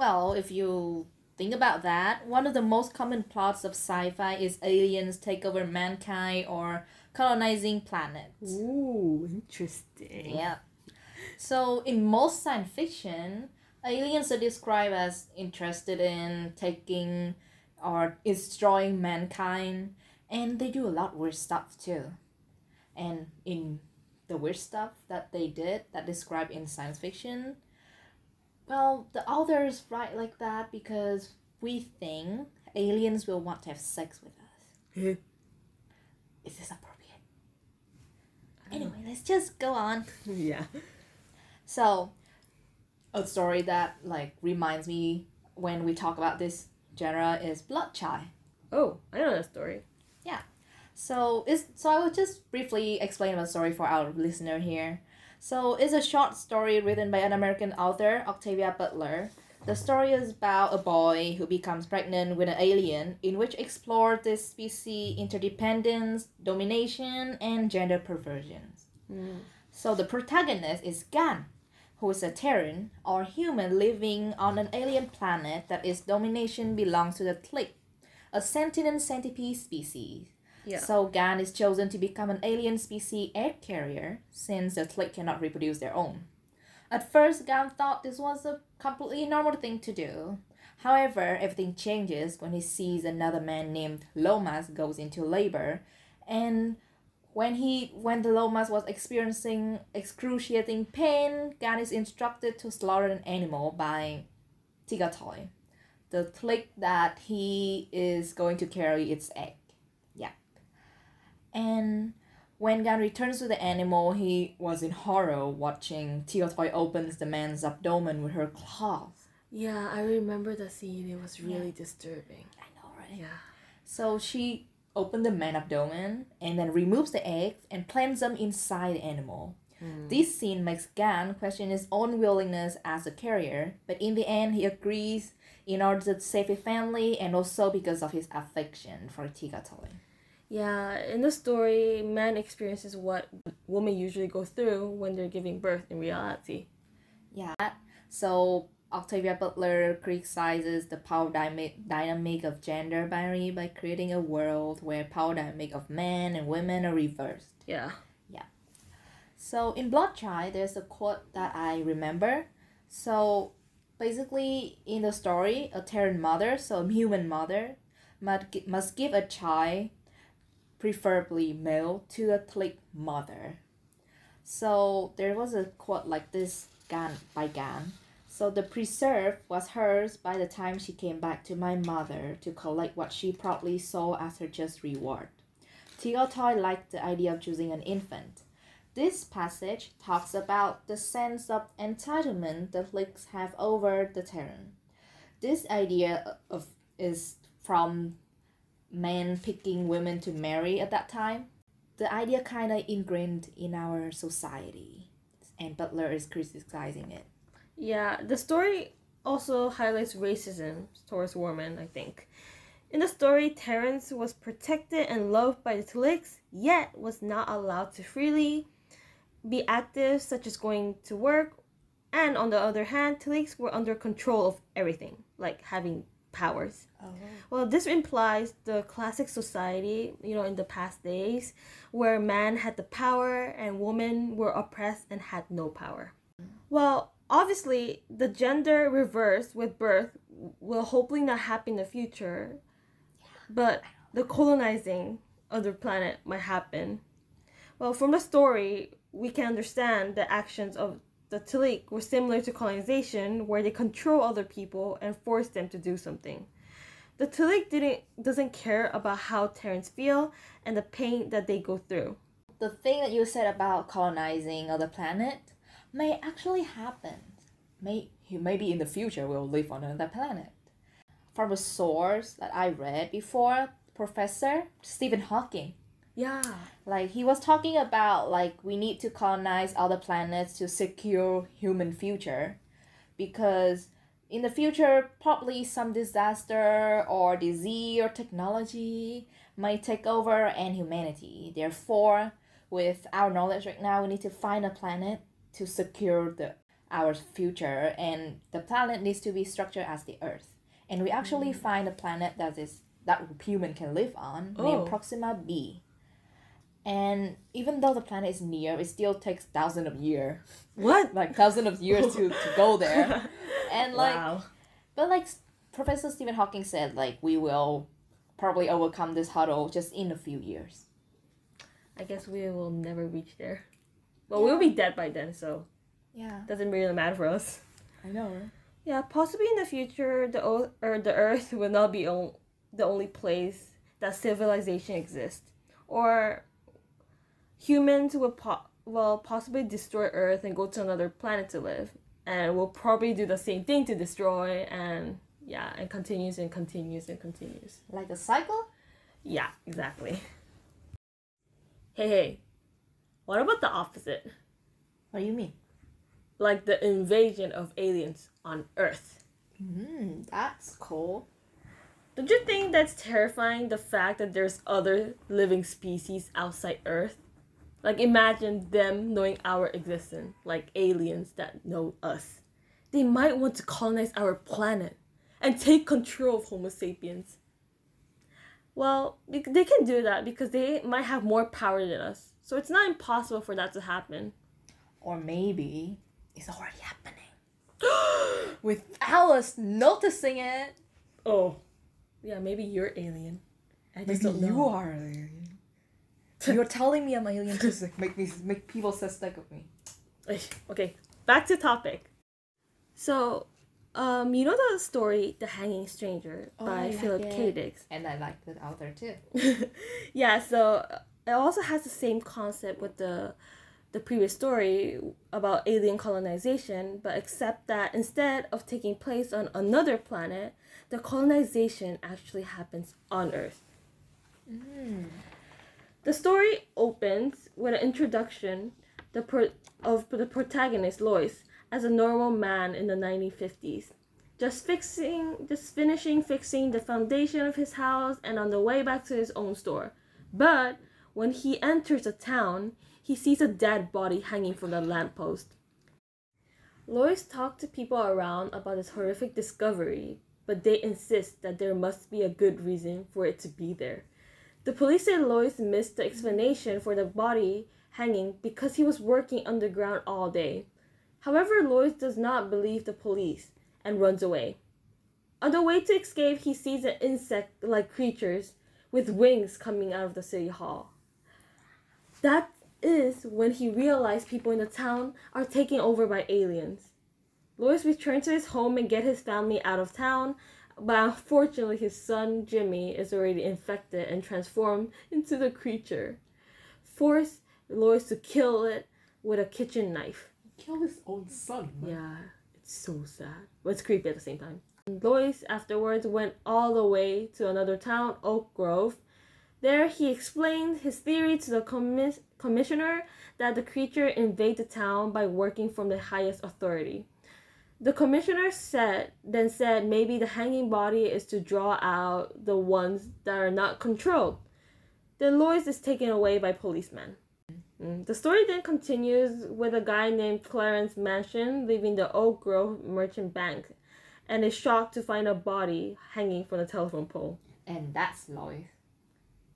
Well, if you think about that, one of the most common plots of sci-fi is aliens take over mankind or colonizing planets. Ooh, interesting. Yeah. So in most science fiction, aliens are described as interested in taking or destroying mankind, and they do a lot of weird stuff too. And in the weird stuff that they did that described in science fiction, well, the authors write like that because we think aliens will want to have sex with us. Is this appropriate? Anyway, let's just go on. yeah. So, a story that like reminds me when we talk about this genre is Blood Child. Oh, I know that story. Yeah. So is so I will just briefly explain the story for our listener here. So it's a short story written by an American author, Octavia Butler. The story is about a boy who becomes pregnant with an alien, in which explores this species interdependence, domination, and gender perversions. So the protagonist is Gan, who is a Terran or human living on an alien planet that its domination belongs to the Tlic, a sentient centipede species. Yeah. So Gan is chosen to become an alien species egg carrier since the Tlic cannot reproduce their own. At first, Gan thought this was a completely normal thing to do. However, everything changes when he sees another man named Lomas goes into labor, and when he when the Lomas was experiencing excruciating pain, Gan is instructed to slaughter an animal by T'Gatoi, the Tlic that he is going to carry its egg. Yeah. And when Gan returns to the animal, he was in horror watching T'Gatoi opens the man's abdomen with her claws. Yeah, I remember the scene. It was really disturbing. I know, right? Yeah. So she opened the man abdomen and then removes the eggs and plants them inside the animal. Hmm. This scene makes Gan question his own willingness as a carrier, but in the end he agrees in order to save his family and also because of his affection for T'Gatoi. Yeah, in the story, man experiences what women usually go through when they're giving birth in reality. Yeah. So Octavia Butler criticizes the power dynamic dynamic of gender binary by creating a world where power dynamic of men and women are reversed. Yeah. Yeah. So in Blood Child, there's a quote that I remember. So basically, in the story, a Terran mother, so a human mother, must, must give a child, preferably male, to a Tlic mother. So there was a quote like this Gan by Gan. So the preserve was hers by the time she came back to my mother to collect what she probably saw as her just reward. T'Gatoi liked the idea of choosing an infant. This passage talks about the sense of entitlement the Tlics have over the Terran. This idea of is from men picking women to marry at that time. The idea kind of ingrained in our society, and Butler is criticizing it. Yeah, the story also highlights racism towards women, I think. In the story, Terrans was protected and loved by the Tlics, yet was not allowed to freely be active, such as going to work. And on the other hand, Tlics were under control of everything, like having powers. Oh. Well, this implies the classic society, you know, in the past days, where man had the power and women were oppressed and had no power. Well, obviously, the gender reverse with birth will hopefully not happen in the future, but the colonizing of the planet might happen. Well, from the story, we can understand the actions of the Tlic were similar to colonization, where they control other people and force them to do something. The Tlic didn't doesn't care about how Terrans feel and the pain that they go through. The thing that you said about colonizing other planet may actually happen. May maybe in the future we'll live on another planet. From a source that I read before, Professor Stephen Hawking Yeah. like he was talking about like we need to colonize other planets to secure human future because in the future probably some disaster or disease or technology might take over and humanity therefore with our knowledge right now we need to find a planet to secure the our future, and the planet needs to be structured as the Earth. And we actually mm. find a planet that is that human can live on, Oh. named Proxima B. And even though the planet is near, it still takes thousands of years, What? like thousands of years to, to go there. And like wow. but like Professor Stephen Hawking said, like we will probably overcome this hurdle just in a few years. I guess we will never reach there. Well, we'll be dead by then, so Yeah, doesn't really matter for us. I know. Yeah, possibly in the future, the o- or the Earth will not be on- the only place that civilization exists, or humans will po- will possibly destroy Earth and go to another planet to live, and will probably do the same thing to destroy, and yeah, and continues and continues and continues. Like a cycle? Yeah, exactly. Hey, hey, what about the opposite? What do you mean? Like the invasion of aliens on Earth. Mm, that's cool. Don't you think that's terrifying? The fact that there's other living species outside Earth? Like, imagine them knowing our existence, like aliens that know us. They might want to colonize our planet and take control of Homo sapiens. Well, they can do that because they might have more power than us. So it's not impossible for that to happen. Or maybe it's already happening. Without us noticing it. Oh, yeah, maybe you're alien. I just Maybe don't know. you are an alien. You're telling me I'm alien to make me make people suspect of me. Okay, back to topic. So, um, you know the story "The Hanging Stranger" Oh, by Philip. K. Dick. And I like the author too. yeah, so it also has the same concept with the the previous story about alien colonization, but except that instead of taking place on another planet, the colonization actually happens on Earth. The story opens with an introduction the pro- of the protagonist Loyce as a normal man in the 1950s, just fixing, just finishing fixing the foundation of his house and on the way back to his own store. But when he enters a town, he sees a dead body hanging from the lamppost. Loyce talked to people around about this horrific discovery, but they insist that there must be a good reason for it to be there. The police say Loyce missed the explanation for the body hanging because he was working underground all day. However, Loyce does not believe the police and runs away. On the way to escape, he sees an insect like creatures with wings coming out of the city hall. That is when he realized people in the town are taken over by aliens. Loyce returns to his home and get his family out of town, but unfortunately his son Jimmy is already infected and transformed into the creature. Force Loyce to kill it with a kitchen knife. Kill his own son. Yeah, it's so sad. But it's creepy at the same time. Loyce afterwards went all the way to another town, Oak Grove. There he explained his theory to the commis- commissioner that the creature invade the town by working from the highest authority. The commissioner said then said maybe the hanging body is to draw out the ones that are not controlled. Then Loyce is taken away by policemen. Mm. The story then continues with a guy named Clarence Mansion leaving the Oak Grove Merchant Bank and is shocked to find a body hanging from the telephone pole. And that's Loyce.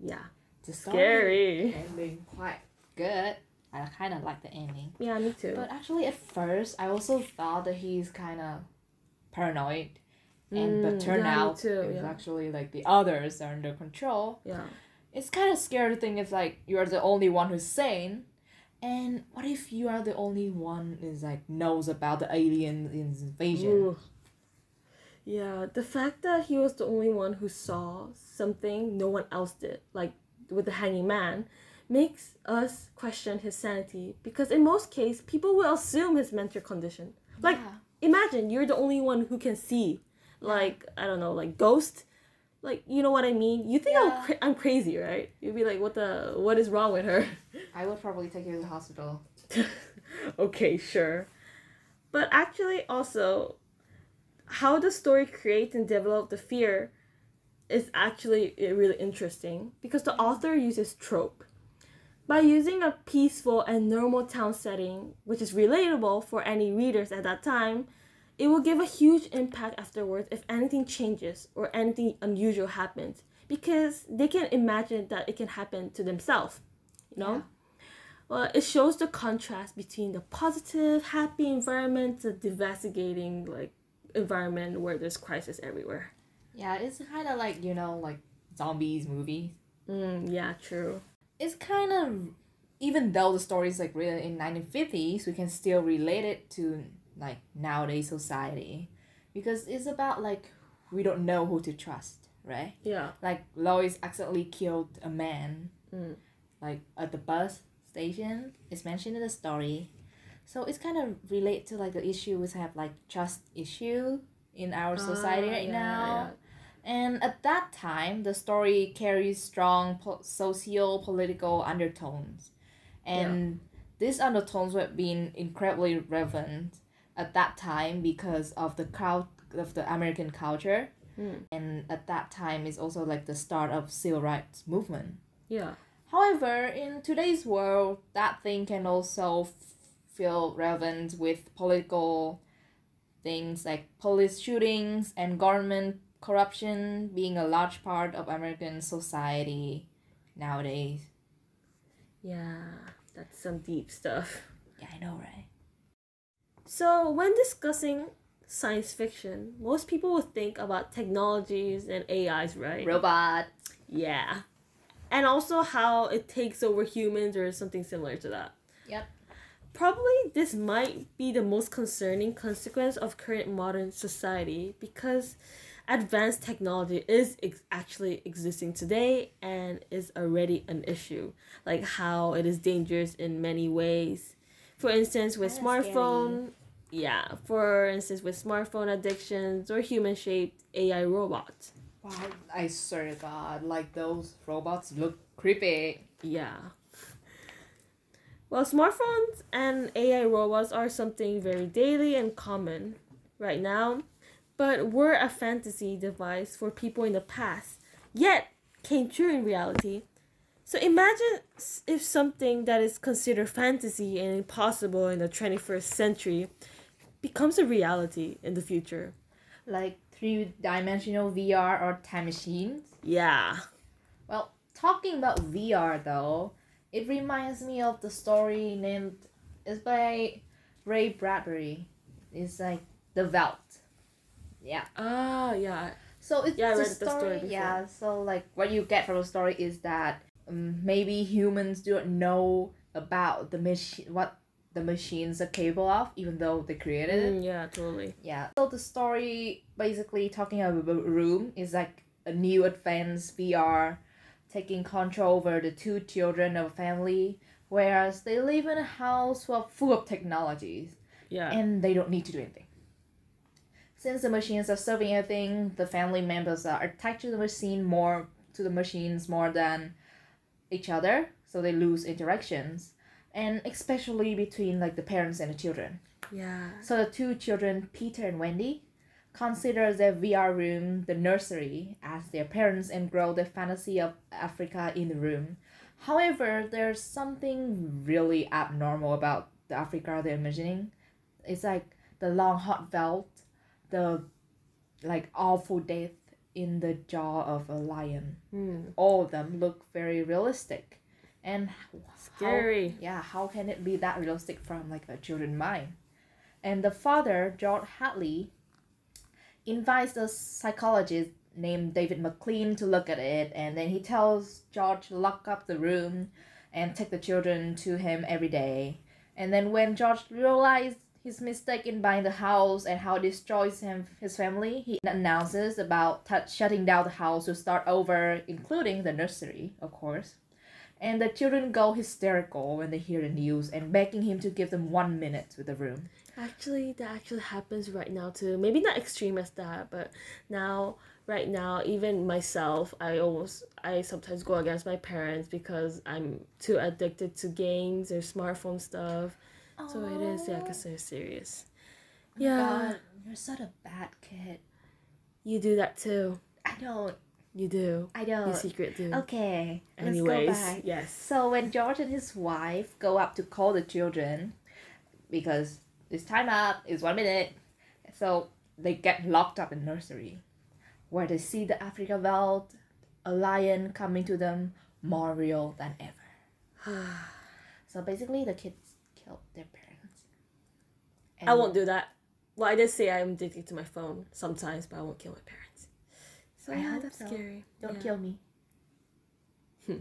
Yeah. The story Scary. Ending quite good. I kind of like the ending. Yeah, me too. But actually, at first, I also thought that he's kind of paranoid. And but Mm, turned yeah, out too, it's yeah. actually like the others are under control. yeah. It's kind of scary to think it's like you're the only one who's sane. And what if you are the only one is like knows about the alien invasion? Ooh. Yeah, the fact that he was the only one who saw something no one else did, like with the hanging man, makes us question his sanity because in most cases people will assume his mental condition. Like Yeah. imagine you're the only one who can see like I don't know, like ghost. Like you know what I mean? You think Yeah. I'm, cra- I'm crazy, right? You'd be like, "What the? What is wrong with her?" I would probably take you to the hospital. okay, sure. But actually, also, how the story creates and develops the fear is actually uh, really interesting because the author uses trope. By using a peaceful and normal town setting, which is relatable for any readers at that time, it will give a huge impact afterwards if anything changes or anything unusual happens because they can imagine that it can happen to themselves, you know? Yeah. Well, it shows the contrast between the positive, happy environment to devastating like environment where there's crisis everywhere. Yeah, it's kind of like, you know, like zombies movie. Mm, yeah, true. It's kind of, even though the story is like written in 1950s, we can still relate it to like nowadays society. Because it's about like, we don't know who to trust, right? Yeah. Like Loyce accidentally killed a man, Mm. like at the bus station. It's mentioned in the story. So it's kind of relate to like the issue we have like trust issue in our society Ah, right yeah, now. yeah. And at that time, the story carries strong po- socio political undertones. And these undertones were being incredibly relevant at that time because of the crowd of the American culture. Mm. And at that time is also like the start of civil rights movement. Yeah. However, in today's world, that thing can also f- feel relevant with political things like police shootings and government corruption being a large part of American society nowadays. Yeah. That's some deep stuff. Yeah, I know, right? So, when discussing science fiction, most people will think about technologies and AIs, right? Robot. Yeah. And also how it takes over humans or something similar to that. Yep. Probably this might be the most concerning consequence of current modern society because advanced technology is ex- actually existing today and is already an issue. Like how it is dangerous in many ways. For instance, with Kinda smartphone, yeah, for instance, with smartphone addictions or human shaped AI robots. Wow, I swear to God, like those robots look creepy. Yeah. Well, smartphones and AI robots are something very daily and common right now, but were a fantasy device for people in the past, yet came true in reality. So imagine if something that is considered fantasy and impossible in the 21st century becomes a reality in the future. Like three dimensional VR or time machines. Yeah. Well, talking about VR though, it reminds me of the story named it's by Ray Bradbury. It's like The Veldt. Yeah. Ah, yeah. So it's Yeah, the story. story yeah. So like what you get from the story is that um, maybe humans don't know about the machine what the machines are capable of, even though they created it. Mm, yeah, totally. Yeah. So the story basically talking about a room is like a new advanced VR taking control over the two children of a family, whereas they live in a house full of technologies Yeah. and they don't need to do anything. Since the machines are serving everything, the family members are attached to the machine more to the machines more than each other, so they lose interactions. And especially between like the parents and the children. yeah. So the two children, Peter and Wendy, consider their VR room the nursery as their parents and grow their fantasy of Africa in the room. However, there's something really abnormal about the Africa they're imagining. It's like the long hot veldt, the like awful death in the jaw of a lion. Mm. All of them look very realistic. And how- Scary. yeah, how can it be that realistic from like a children mind? And the father, George Hadley, invites a psychologist named David McClean to look at it, and then he tells George to lock up the room and take the children to him every day. And then when George realized his mistake in buying the house and how it destroys him his family, he announces about t- shutting down the house to start over, including the nursery, of course. And the children go hysterical when they hear the news and begging him to give them one minute with the room. Actually, that actually happens right now too. Maybe not extreme as that, but now, right now, even myself, I almost, I sometimes go against my parents because I'm too addicted to games or smartphone stuff. So it is, yeah, considered serious. Oh yeah, God, you're such a bad kid. you do that too. I don't. You do. I don't. You secret do. Okay, let's Anyways, go back. yes. So when George and his wife go up to call the children, because it's time up, it's one minute, so they get locked up in nursery, where they see the Africa world, a lion coming to them, more real than ever. so basically, the kids killed their parents. I won't do that. Well, I did say I'm addicted to my phone sometimes, but I won't kill my parents. So I yeah, that's so. scary. Don't Yeah. kill me. Hmm.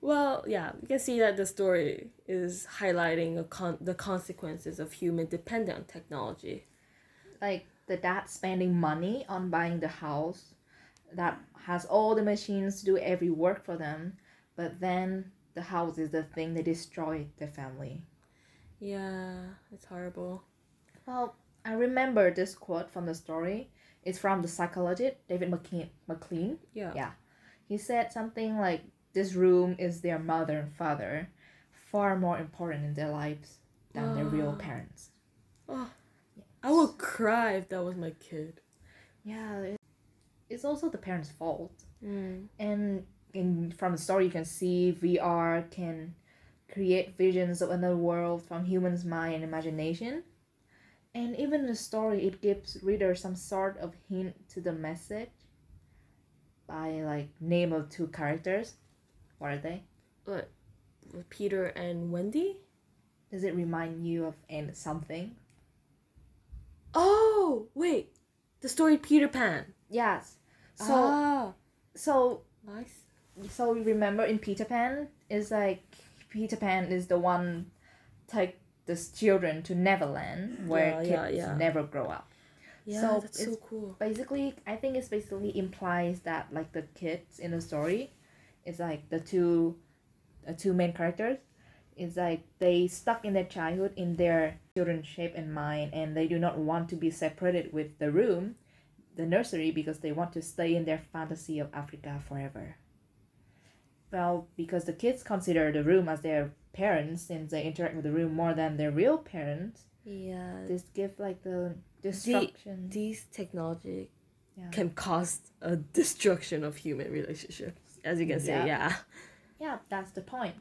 Well, yeah, you can see that the story is highlighting a con- the consequences of human dependent on technology. like the dad spending money on buying the house that has all the machines to do every work for them but then the house is the thing that destroyed the family Yeah, it's horrible. well i remember this quote from the story it's from the psychologist david mclean, McClean. Yeah. yeah he said something like this room is their mother and father far more important in their lives than their real Ah. parents Oh, I would cry if that was my kid. yeah it's also the parents fault Mm. and in from the story you can see VR can create visions of another world from humans' mind and imagination. And even in the story it gives readers some sort of hint to the message by like name of two characters. What are they? What? Peter and Wendy? Does it remind you of and something? Oh, wait. The story Peter Pan. Yes. So ah, so nice. so remember in Peter Pan is like Peter Pan is the one take the children to Neverland where Yeah, kids yeah, yeah. never grow up. Yeah, So that's so cool. Basically, I think it's basically implies that like the kids in the story, it's like the two, the two main characters, it's like they stuck in their childhood in their children's shape and mind, and they do not want to be separated with the room, the nursery, because they want to stay in their fantasy of Africa forever. Well, because the kids consider the room as their parents, since they interact with the room more than their real parents, Yeah. this give like the destruction. These technology yeah. can cause a destruction of human relationships. As you can see, Yeah. yeah. yeah that's the point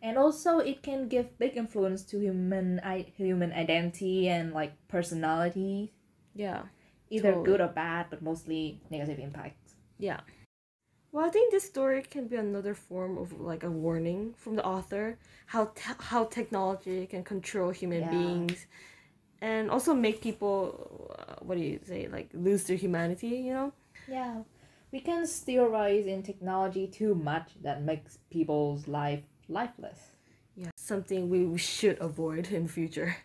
and also it can give big influence to human I- human identity and like personality Yeah. either Totally. good or bad but mostly negative impacts Yeah. Well, I think this story can be another form of like a warning from the author how te- how technology can control human Yeah. beings, and also make people uh, what do you say like lose their humanity. You know. yeah we can theorize in technology too much that makes people's life lifeless Yeah. Something we we should avoid in future.